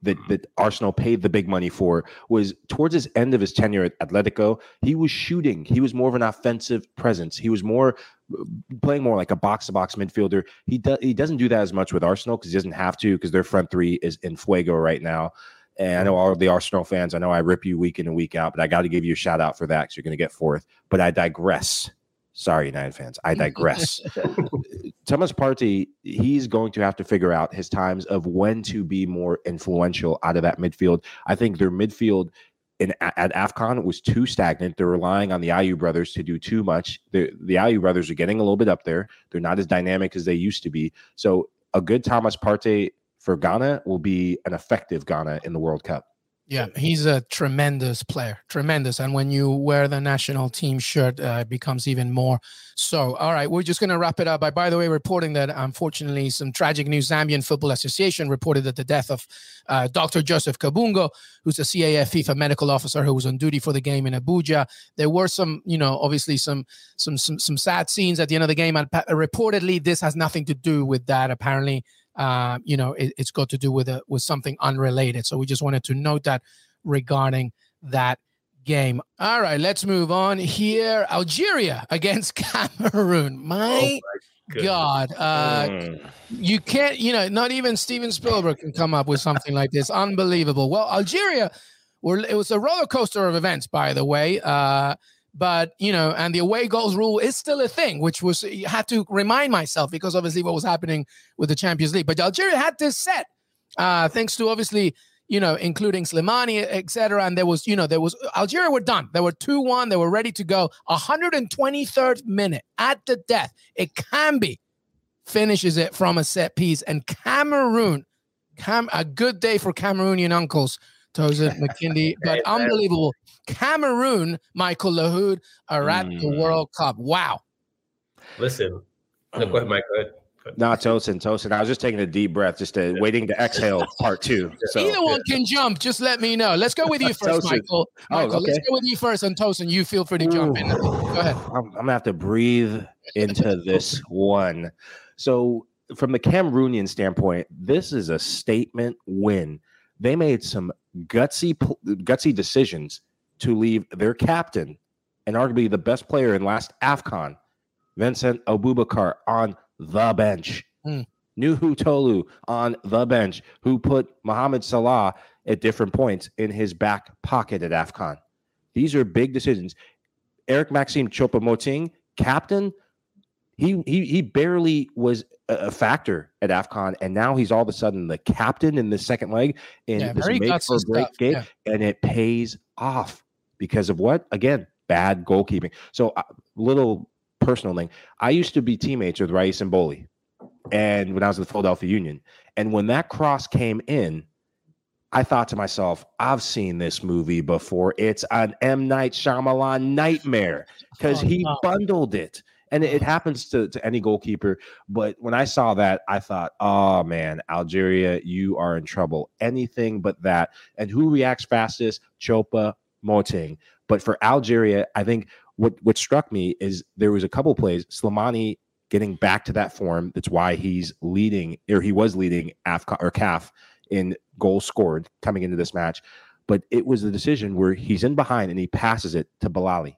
That, mm-hmm. that Arsenal paid the big money for was towards his end of his tenure at Atletico. He was shooting. He was more of an offensive presence. He was more uh, playing more like a box to box midfielder. He does he doesn't do that as much with Arsenal because he doesn't have to because their front three is in fuego right now. And I know all of the Arsenal fans. I know I rip you week in and week out, but I got to give you a shout out for that because you're going to get fourth. But I digress. Sorry, United fans. I digress. Thomas Partey, he's going to have to figure out his times of when to be more influential out of that midfield. I think their midfield in at AFCON was too stagnant. They're relying on the Ayew brothers to do too much. The the Ayew brothers are getting a little bit up there. They're not as dynamic as they used to be. So a good Thomas Partey for Ghana will be an effective Ghana in the World Cup. Yeah, he's a tremendous player, tremendous. And when you wear the national team shirt, uh, it becomes even more so. All right, we're just going to wrap it up by, by the way, reporting that unfortunately some tragic news. Zambian Football Association reported that the death of uh, Dr. Joseph Kabungo, who's a CAF FIFA medical officer who was on duty for the game in Abuja. There were some, you know, obviously some some some, some sad scenes at the end of the game. And reportedly, this has nothing to do with that. Apparently, uh, you know, it, has got to do with a, with something unrelated. So we just wanted to note that regarding that game. All right, let's move on here. Algeria against Cameroon. My, oh my God, uh, mm. you can't, you know, not even Steven Spielberg can come up with something like this. Unbelievable. Well, Algeria, were, it was a roller coaster of events, by the way. Uh, but you know, and the away goals rule is still a thing, which was you had to remind myself because obviously what was happening with the Champions League. But Algeria had this set, uh, thanks to obviously you know, including Slimani, etc. And there was, you know, there was Algeria were done. They were 2-1. They were ready to go. 123rd minute at the death. It can be finishes it from a set piece. And Cameroon, Cam, a good day for Cameroonian uncles, Tosin McKindy, but unbelievable. Cameroon, Michael Lahoud are at mm. the World Cup. Wow. Listen, no, go ahead, Mike. Go ahead. Not Tosin, Tosin. I was just taking a deep breath, just to, waiting to exhale part two. So, Either one can jump. Just let me know. Let's go with you first, Michael. Michael, oh, okay. let's go with you first. And Tosin, you feel free to jump Ooh. in. Go ahead. I'm, I'm going to have to breathe into this one. So, from the Cameroonian standpoint, this is a statement win. They made some gutsy, gutsy decisions to leave their captain and arguably the best player in last AFCON, Vincent Aboubakar, on the bench. Mm. Nouhou Tolo on the bench, who put Mohamed Salah at different points in his back pocket at AFCON. These are big decisions. Eric Maxime Choupo-Moting, captain, he, he he barely was a factor at AFCON, and now he's all of a sudden the captain in the second leg in yeah, this make or break game, yeah. and it pays off because of what? Again, bad goalkeeping. So, uh, little personal thing. I used to be teammates with Raïs M'Bolhi, and when I was with the Philadelphia Union, and when that cross came in, I thought to myself, I've seen this movie before. It's an M Night Shyamalan nightmare because oh, he bundled it. And it, happens to, to any goalkeeper. But when I saw that, I thought, oh man, Algeria, you are in trouble. Anything but that. And who reacts fastest? Choupo Moting. But for Algeria, I think what what struck me is there was a couple plays Slimani getting back to that form. That's why he's leading, or he was leading AFCA or CAF in goals scored coming into this match. But it was the decision where he's in behind and he passes it to Belaïli.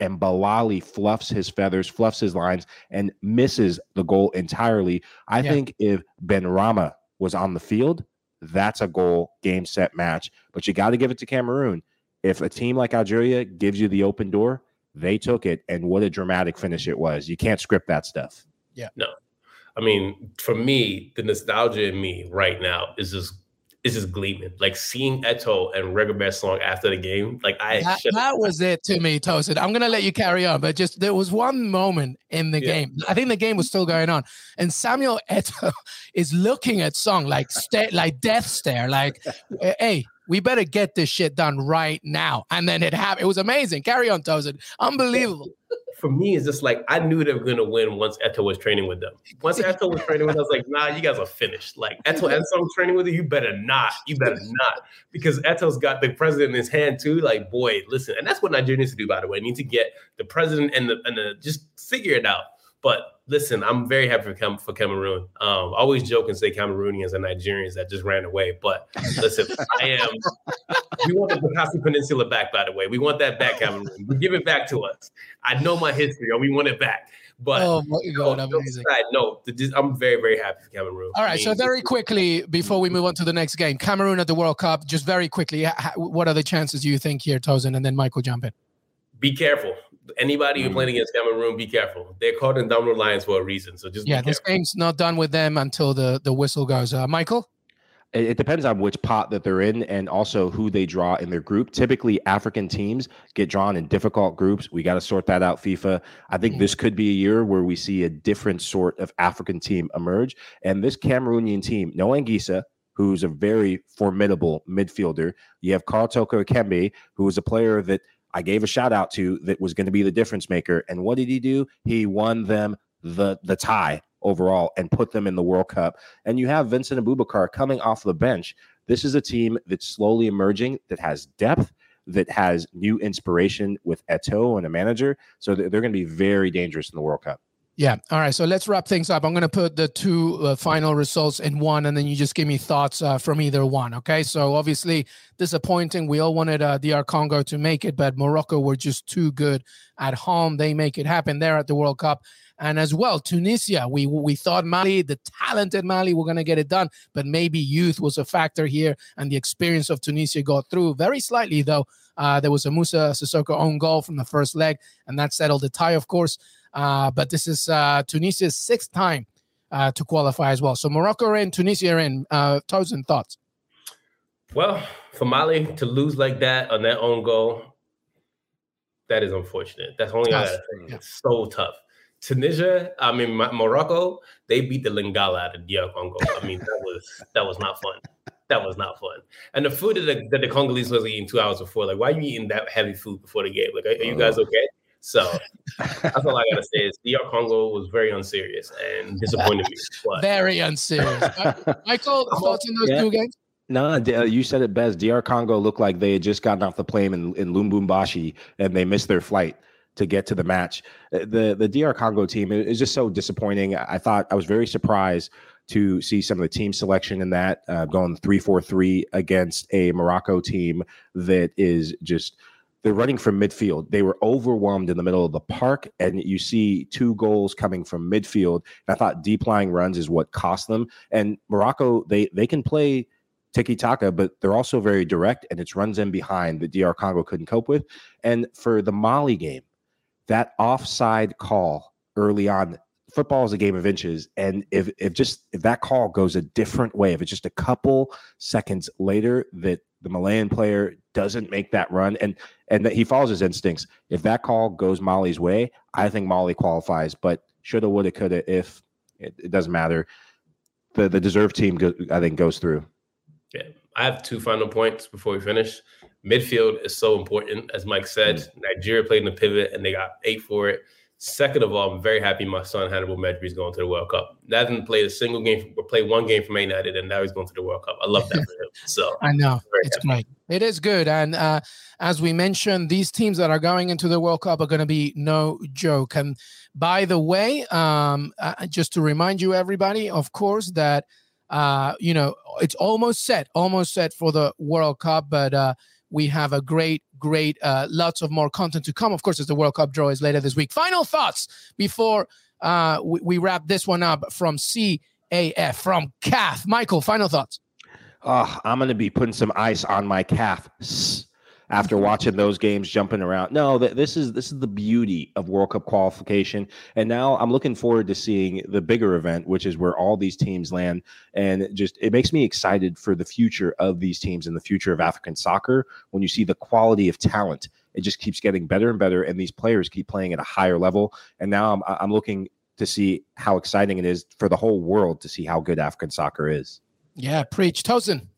And Belaïli fluffs his feathers, fluffs his lines, and misses the goal entirely. I yeah. think if Benrahma was on the field, that's a goal, game, set, match. But you got to give it to Cameroon if a team like Algeria gives you the open door, they took it, and what a dramatic finish it was. You can't script that stuff. Yeah. No. I mean, for me, the nostalgia in me right now is just is just gleaming. Like seeing Eto'o and Rigobert Song after the game. Like I that, that was it to me, Tosin. I'm gonna let you carry on, but just there was one moment in the yeah. game. I think the game was still going on, and Samuel Eto'o is looking at Song like sta- like death stare, like, hey, we better get this shit done right now. And then it happened. It was amazing. Carry on, Tosin. Unbelievable. For me, it's just like I knew they were gonna win once Eto'o was training with them. Once Eto'o was training with us, I was like, nah, you guys are finished. Like Eto'o and some training with you, you better not. You better not. Because Eto'o's got the president in his hand too. Like, boy, listen. And that's what Nigeria needs to do, by the way. Need to get the president and the and the just figure it out. But listen, I'm very happy for, Cam- for Cameroon. Um, I always joke and say Cameroonians and Nigerians that just ran away. But listen, I am. We want the Bakassi Peninsula back, by the way. We want that back, Cameroon. We give it back to us. I know my history, and we want it back. But oh my God, amazing. Side, no, I'm very, very happy for Cameroon. All right, I mean, so very quickly before we move on to the next game, Cameroon at the World Cup. Just very quickly, what are the chances you think here, Tosin, and then Michael jump in? Be careful anybody mm-hmm. playing against Cameroon, be careful. They're called Indomitable Lions for a reason. So just yeah, this game's not done with them until the the whistle goes. Uh, Michael. It depends on which pot that they're in and also who they draw in their group. Typically, African teams get drawn in difficult groups. We got to sort that out, FIFA. I think mm-hmm. this could be a year where we see a different sort of African team emerge. And this Cameroonian team, no Anguissa, who's a very formidable midfielder. You have Karl Toko Ekambi, who is a player that – I gave a shout out to that was going to be the difference maker. And what did he do? He won them the the tie overall and put them in the World Cup. And you have Vincent Aboubakar coming off the bench. This is a team that's slowly emerging, that has depth, that has new inspiration with Eto'o and a manager. So they're going to be very dangerous in the World Cup. Yeah. All right. So let's wrap things up. I'm going to put the two uh, final results in one, and then you just give me thoughts uh, from either one. Okay. So obviously disappointing. We all wanted uh, DR Congo to make it, but Morocco were just too good at home. They make it happen there at the World Cup. And as well, Tunisia. We we thought Mali, the talented Mali, were going to get it done, but maybe youth was a factor here, and the experience of Tunisia got through very slightly though. Uh, there was a Moussa Sissoko own goal from the first leg, and that settled the tie, of course. Uh, but this is uh, Tunisia's sixth time uh, to qualify as well. So Morocco are in, Tunisia are in. Uh, Tosin, thoughts? Well, for Mali to lose like that on their own goal, that is unfortunate. That's only Tough. yeah. It's so tough. Tunisia, I mean Morocco, they beat the Lingala out of DR Congo. I mean that was that was not fun. That was not fun. And the food that the, that the Congolese was eating two hours before, like why are you eating that heavy food before the game? Like, are, are you guys okay? So that's all I gotta say is DR Congo was very unserious and disappointed me. But Very unserious. Michael, thoughts on those Yeah. two games? No, uh, you said it best. DR Congo looked like they had just gotten off the plane in, in Lubumbashi and they missed their flight to get to the match. Uh, The the DR Congo team is just so disappointing. I thought I was very surprised to see some of the team selection in that uh, going three four three against a Morocco team that is just they're running from midfield. They were overwhelmed in the middle of the park, and you see two goals coming from midfield. And I thought deep lying runs is what cost them. And Morocco, they they can play tiki taka, but they're also very direct, and it's runs in behind that DR Congo couldn't cope with. And for the Mali game, that offside call early on. Football is a game of inches, and if if just if that call goes a different way, if it's just a couple seconds later that the Malayan player doesn't make that run and and that he follows his instincts, if that call goes Mali's way, I think Mali qualifies. But shoulda, woulda, coulda, if it, it doesn't matter. The the deserved team, go, I think, goes through. Yeah, I have two final points before we finish. Midfield is so important, as Mike said. Mm. Nigeria played in the pivot and they got eight for it. Second of all, I'm very happy my son Hannibal Mejbri is going to the World Cup. That Hasn't played a single game, or played one game for Man United, and now he's going to the World Cup. I love that for him. So I know it's happy. great. It is good, and uh, as we mentioned, these teams that are going into the World Cup are going to be no joke. And by the way, um, uh, just to remind you, everybody, of course, that uh, you know it's almost set, almost set for the World Cup, but uh, we have a great, great, uh, lots of more content to come. Of course, as the World Cup draw is later this week. Final thoughts before uh, we, we wrap this one up from CAF from CAF. Michael, final thoughts. Oh, I'm going to be putting some ice on my calf after mm-hmm. watching those games jumping around. No, th- this is this is the beauty of World Cup qualification, and now I'm looking forward to seeing the bigger event, which is where all these teams land, and just it makes me excited for the future of these teams and the future of African soccer. When you see the quality of talent, it just keeps getting better and better, and these players keep playing at a higher level. And now I'm I'm looking to see how exciting it is for the whole world to see how good African soccer is. Yeah, preach, Tosin.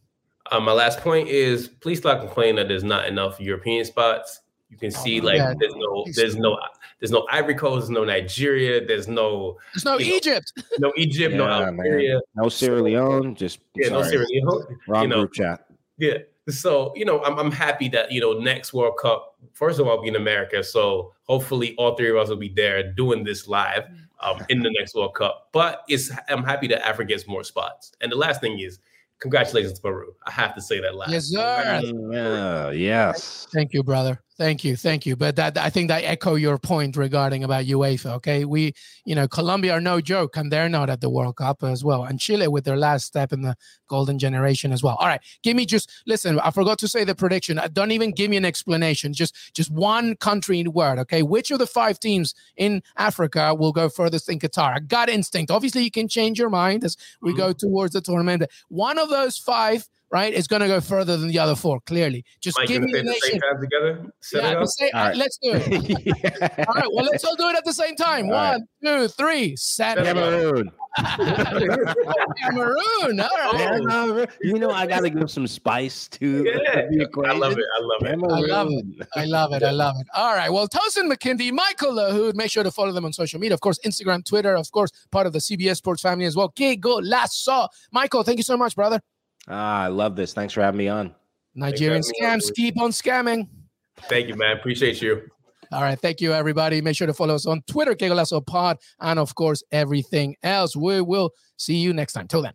Um, my last point is please stop complaining that there's not enough European spots. You can see like Yeah. there's no there's no there's no Ivory Coast, there's no Nigeria, there's no There's no You know, Egypt. no Egypt, no Yeah, man. Algeria, No Sierra Leone, just yeah, no. Sierra Leone. Wrong you know, group chat. Yeah. So, you know, I'm, I'm happy that, you know, next World Cup, first of all, I'll be in America. So hopefully all three of us will be there doing this live um, in the next World Cup. But it's I'm happy that Africa gets more spots. And the last thing is, congratulations to Peru. I have to say that last. Yes, sir. Yeah, yes. Thank you, brother. Thank you, thank you. But that I think that echo your point regarding about UEFA. Okay, we, you know, Colombia are no joke, and they're not at the World Cup as well, and Chile with their last step in the golden generation as well. All right, give me just listen. I forgot to say the prediction. Uh, Don't even give me an explanation. Just just one country in word. Okay, which of the five teams in Africa will go furthest in Qatar? A gut instinct. Obviously, you can change your mind as we go towards the tournament. One of those five. Right, is going to go further than the other four. Clearly, just Mike, give you me the it nation. same time together? Yeah, Senegal? but say, All right. Uh, let's do it. All right, well, let's all do it at the same time. All right. One, two, three. Senegal. Cameroon. Cameroon. All right. Cameroon. You know, I got to give some spice to Yeah. the I love it. I love it. Cameroon. I love it. I love it. I love it. All right. Well, Tosin McKindy, Michael Lahoud, make sure to follow them on social media. Of course, Instagram, Twitter, of course, part of the CBS Sports family as well. Que golazo. Michael, thank you so much, brother. Ah, I love this. Thanks for having me on. Nigerian Thanks for having me on, scams keep on scamming. Thank you, man. Appreciate you. All right. Thank you, everybody. Make sure to follow us on Twitter, Que Golazo Pod, and of course, everything else. We will see you next time. Till then.